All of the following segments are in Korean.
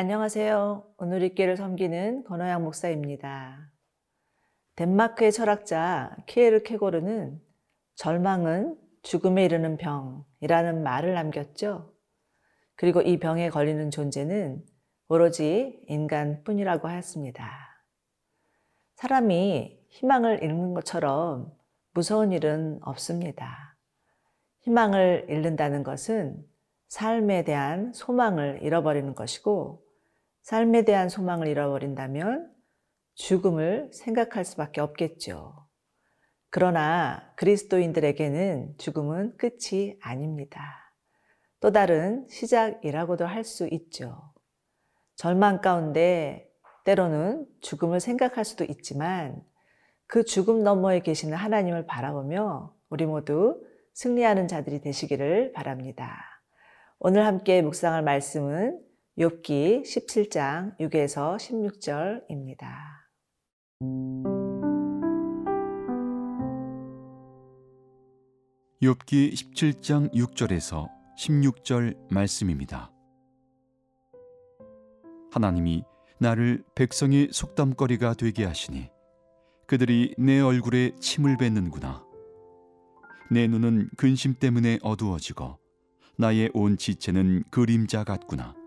안녕하세요. 오늘 읽기를 섬기는 권호양 목사입니다. 덴마크의 철학자 키에르 케고르는 절망은 죽음에 이르는 병이라는 말을 남겼죠. 그리고 이 병에 걸리는 존재는 오로지 인간뿐이라고 하였습니다. 사람이 희망을 잃는 것처럼 무서운 일은 없습니다. 희망을 잃는다는 것은 삶에 대한 소망을 잃어버리는 것이고, 삶에 대한 소망을 잃어버린다면 죽음을 생각할 수밖에 없겠죠. 그러나 그리스도인들에게는 죽음은 끝이 아닙니다. 또 다른 시작이라고도 할 수 있죠. 절망 가운데 때로는 죽음을 생각할 수도 있지만 그 죽음 너머에 계시는 하나님을 바라보며 우리 모두 승리하는 자들이 되시기를 바랍니다. 오늘 함께 묵상할 말씀은 욥기 17장 6에서 16절입니다. 욥기 17장 6절에서 16절 말씀입니다. 하나님이 나를 백성의 속담거리가 되게 하시니 그들이 내 얼굴에 침을 뱉는구나. 내 눈은 근심 때문에 어두워지고 나의 온 지체는 그림자 같구나.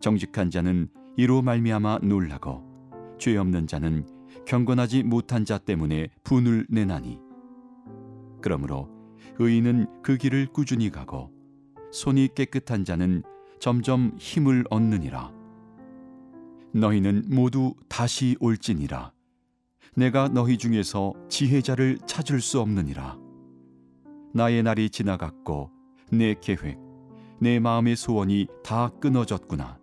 정직한 자는 이로 말미암아 놀라고 죄 없는 자는 경건하지 못한 자 때문에 분을 내나니. 그러므로 의인은 그 길을 꾸준히 가고 손이 깨끗한 자는 점점 힘을 얻느니라. 너희는 모두 다시 올지니라. 내가 너희 중에서 지혜자를 찾을 수 없느니라. 나의 날이 지나갔고 내 계획 내 마음의 소원이 다 끊어졌구나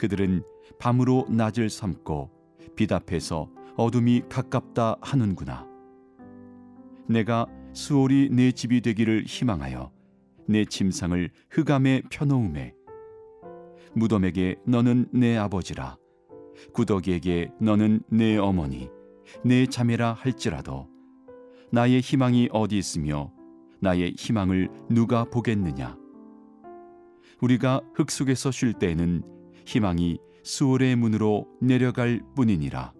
그들은 밤으로 낮을 삼고 빛 앞에서 어둠이 가깝다 하는구나. 내가 수월이 내 집이 되기를 희망하여 내 침상을 흑암에 펴놓음에 무덤에게 너는 내 아버지라 구더기에게 너는 내 어머니 내 자매라 할지라도 나의 희망이 어디 있으며 나의 희망을 누가 보겠느냐 우리가 흙 속에서 쉴 때에는 희망이 수월의 문으로 내려갈 뿐이니라.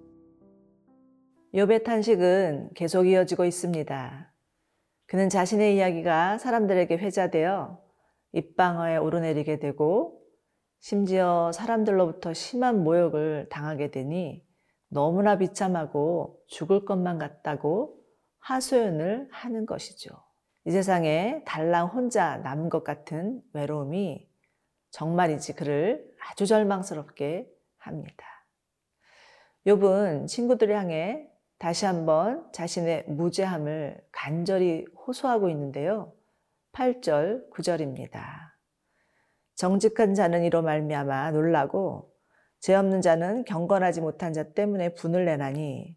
욥의 탄식은 계속 이어지고 있습니다. 그는 자신의 이야기가 사람들에게 회자되어 입방어에 오르내리게 되고 심지어 사람들로부터 심한 모욕을 당하게 되니 너무나 비참하고 죽을 것만 같다고 하소연을 하는 것이죠. 이 세상에 달랑 혼자 남은 것 같은 외로움이 정말이지 그를 아주 절망스럽게 합니다. 욥은 친구들을 향해 다시 한번 자신의 무죄함을 간절히 호소하고 있는데요. 8절, 9절입니다. 정직한 자는 이로 말미암아 놀라고 죄 없는 자는 경건하지 못한 자 때문에 분을 내나니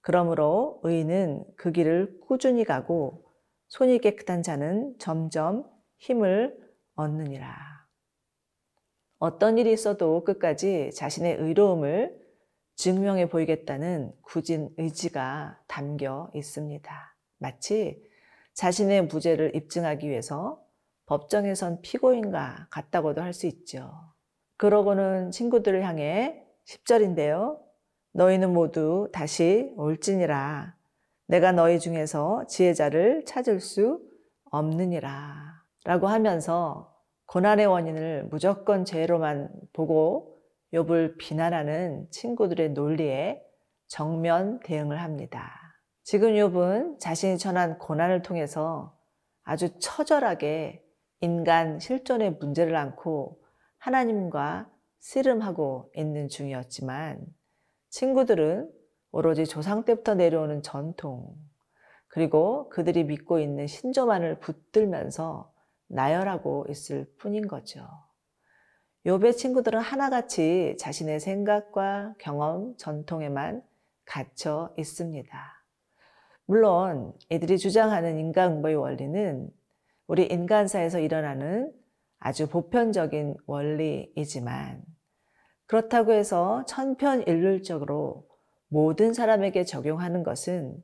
그러므로 의인은 그 길을 꾸준히 가고 손이 깨끗한 자는 점점 힘을 얻느니라. 어떤 일이 있어도 끝까지 자신의 의로움을 증명해 보이겠다는 굳은 의지가 담겨 있습니다. 마치 자신의 무죄를 입증하기 위해서 법정에 선 피고인과 같다고도 할 수 있죠. 그러고는 친구들을 향해 10절인데요. 너희는 모두 다시 올지니라. 내가 너희 중에서 지혜자를 찾을 수 없느니라. 라고 하면서 고난의 원인을 무조건 죄로만 보고 욥을 비난하는 친구들의 논리에 정면 대응을 합니다. 지금 욥은 자신이 전한 고난을 통해서 아주 처절하게 인간 실존의 문제를 안고 하나님과 씨름하고 있는 중이었지만 친구들은 오로지 조상 때부터 내려오는 전통 그리고 그들이 믿고 있는 신조만을 붙들면서 나열하고 있을 뿐인 거죠. 욥의 친구들은 하나같이 자신의 생각과 경험, 전통에만 갇혀 있습니다. 물론 이들이 주장하는 인간응보의 원리는 우리 인간사에서 일어나는 아주 보편적인 원리이지만 그렇다고 해서 천편일률적으로 모든 사람에게 적용하는 것은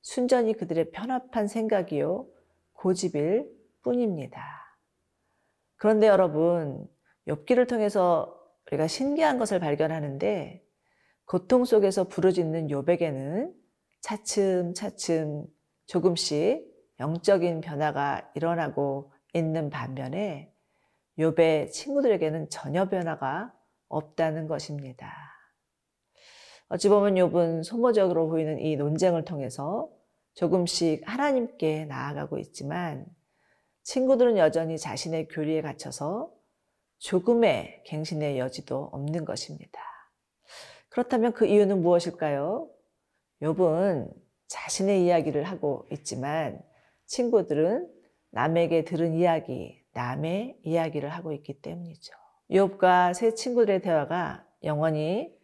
순전히 그들의 편합한 생각이요 고집일 뿐입니다. 그런데 여러분, 욥기를 통해서 우리가 신기한 것을 발견하는데 고통 속에서 부르짖는 욥에게는 차츰 차츰 조금씩 영적인 변화가 일어나고 있는 반면에 욥의 친구들에게는 전혀 변화가 없다는 것입니다. 어찌 보면 욥은 소모적으로 보이는 이 논쟁을 통해서 조금씩 하나님께 나아가고 있지만 친구들은 여전히 자신의 교리에 갇혀서 조금의 갱신의 여지도 없는 것입니다. 그렇다면 그 이유는 무엇일까요? 욥은 자신의 이야기를 하고 있지만 친구들은 남에게 들은 이야기, 남의 이야기를 하고 있기 때문이죠. 욥과 세 친구들의 대화가 영원히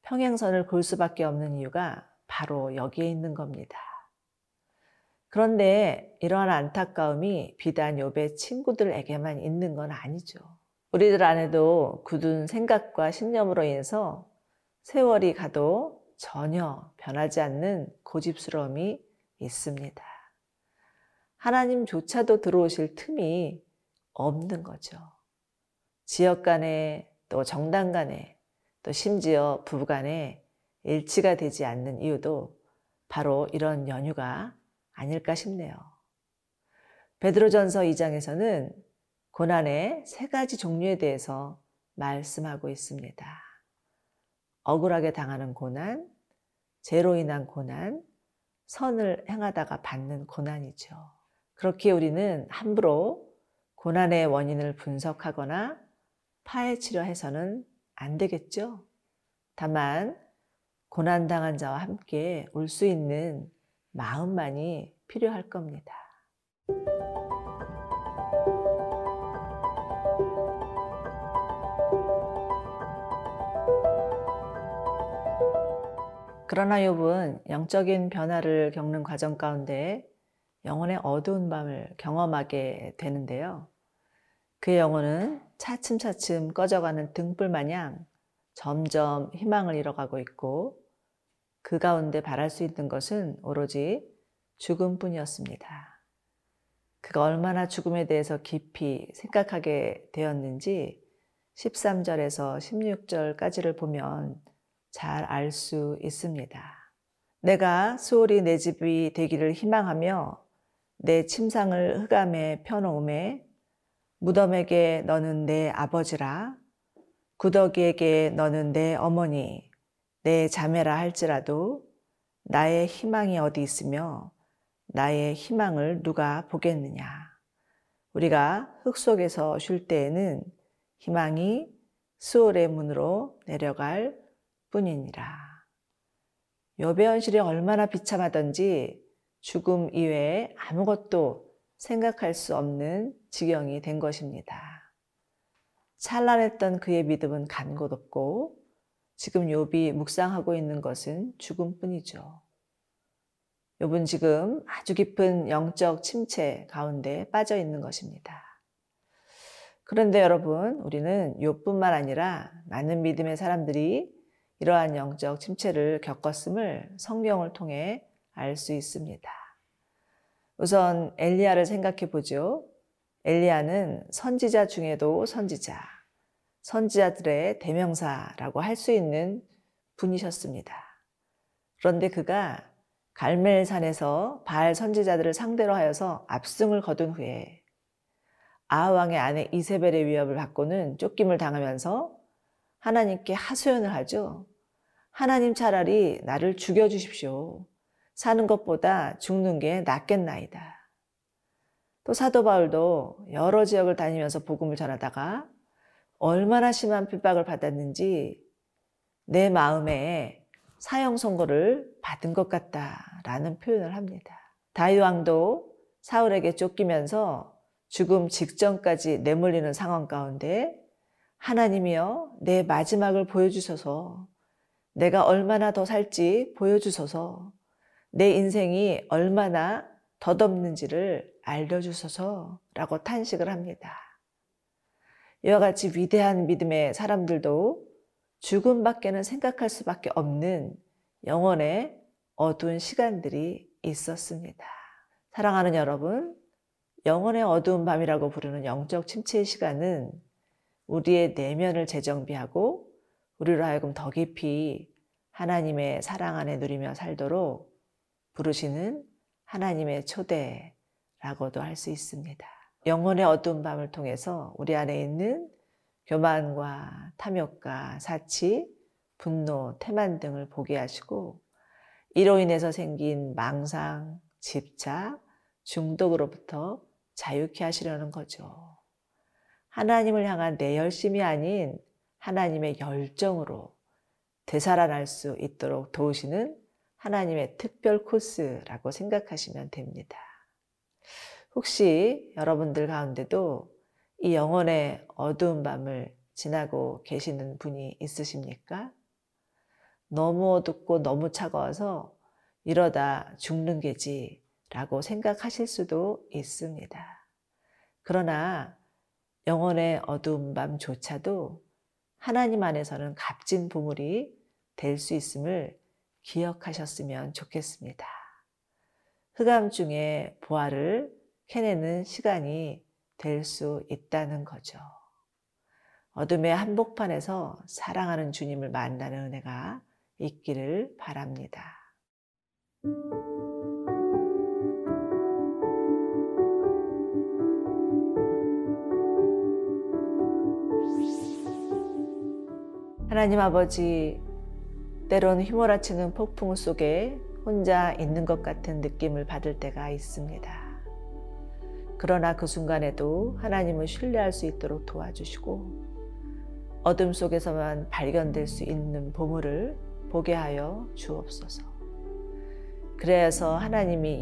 평행선을 볼 수밖에 없는 이유가 바로 여기에 있는 겁니다. 그런데 이러한 안타까움이 비단 욥의 친구들에게만 있는 건 아니죠. 우리들 안에도 굳은 생각과 신념으로 인해서 세월이 가도 전혀 변하지 않는 고집스러움이 있습니다. 하나님조차도 들어오실 틈이 없는 거죠. 지역 간에 또 정당 간에 또 심지어 부부 간에 일치가 되지 않는 이유도 바로 이런 연유가 아닐까 싶네요. 베드로전서 2장에서는 고난의 세 가지 종류에 대해서 말씀하고 있습니다. 억울하게 당하는 고난, 죄로 인한 고난, 선을 행하다가 받는 고난이죠. 그렇게 우리는 함부로 고난의 원인을 분석하거나 파헤치려 해서는 안 되겠죠. 다만, 고난당한 자와 함께 울수 있는 마음만이 필요할 겁니다. 그러나 욥은 영적인 변화를 겪는 과정 가운데 영혼의 어두운 밤을 경험하게 되는데요. 그의 영혼은 차츰차츰 꺼져가는 등불 마냥 점점 희망을 잃어가고 있고 그 가운데 바랄 수 있는 것은 오로지 죽음뿐이었습니다. 그가 얼마나 죽음에 대해서 깊이 생각하게 되었는지 13절에서 16절까지를 보면 잘 알 수 있습니다. 내가 수월이 내 집이 되기를 희망하며 내 침상을 흑암에 펴놓음에 무덤에게 너는 내 아버지라 구더기에게 너는 내 어머니 내 자매라 할지라도 나의 희망이 어디 있으며 나의 희망을 누가 보겠느냐 우리가 흙 속에서 쉴 때에는 희망이 수월의 문으로 내려갈 뿐이니라 여배 현실이 얼마나 비참하던지 죽음 이외에 아무것도 생각할 수 없는 지경이 된 것입니다. 찬란했던 그의 믿음은 간곳 없고 지금 욥이 묵상하고 있는 것은 죽음뿐이죠. 욥은 지금 아주 깊은 영적 침체 가운데 빠져 있는 것입니다. 그런데 여러분, 우리는 욥뿐만 아니라 많은 믿음의 사람들이 이러한 영적 침체를 겪었음을 성경을 통해 알 수 있습니다. 우선 엘리야를 생각해 보죠. 엘리야는 선지자 중에도 선지자, 선지자들의 대명사라고 할 수 있는 분이셨습니다. 그런데 그가 갈멜산에서 바알 선지자들을 상대로 하여서 압승을 거둔 후에 아하왕의 아내 이세벨의 위협을 받고는 쫓김을 당하면서 하나님께 하소연을 하죠. 하나님 차라리 나를 죽여주십시오. 사는 것보다 죽는 게 낫겠나이다. 또 사도 바울도 여러 지역을 다니면서 복음을 전하다가 얼마나 심한 핍박을 받았는지 내 마음에 사형 선고를 받은 것 같다라는 표현을 합니다. 다윗 왕도 사울에게 쫓기면서 죽음 직전까지 내몰리는 상황 가운데 하나님이여 내 마지막을 보여주셔서 내가 얼마나 더 살지 보여주셔서 내 인생이 얼마나 덧없는지를 알려주셔서 라고 탄식을 합니다. 이와 같이 위대한 믿음의 사람들도 죽음밖에는 생각할 수밖에 없는 영혼의 어두운 시간들이 있었습니다. 사랑하는 여러분, 영혼의 어두운 밤이라고 부르는 영적 침체의 시간은 우리의 내면을 재정비하고 우리로 하여금 더 깊이 하나님의 사랑 안에 누리며 살도록 부르시는 하나님의 초대라고도 할 수 있습니다. 영혼의 어두운 밤을 통해서 우리 안에 있는 교만과 탐욕과 사치, 분노, 태만 등을 보게 하시고 이로 인해서 생긴 망상, 집착, 중독으로부터 자유케 하시려는 거죠. 하나님을 향한 내 열심이 아닌 하나님의 열정으로 되살아날 수 있도록 도우시는 하나님의 특별 코스라고 생각하시면 됩니다. 혹시 여러분들 가운데도 이 영혼의 어두운 밤을 지나고 계시는 분이 있으십니까? 너무 어둡고 너무 차가워서 이러다 죽는 게지 라고 생각하실 수도 있습니다. 그러나 영혼의 어두운 밤조차도 하나님 안에서는 값진 보물이 될 수 있음을 기억하셨으면 좋겠습니다. 흑암 중에 보화를 캐내는 시간이 될 수 있다는 거죠. 어둠의 한복판에서 사랑하는 주님을 만나는 은혜가 있기를 바랍니다. 하나님 아버지, 때론 휘몰아치는 폭풍 속에 혼자 있는 것 같은 느낌을 받을 때가 있습니다. 그러나 그 순간에도 하나님을 신뢰할 수 있도록 도와주시고 어둠 속에서만 발견될 수 있는 보물을 보게 하여 주옵소서. 그래서 하나님이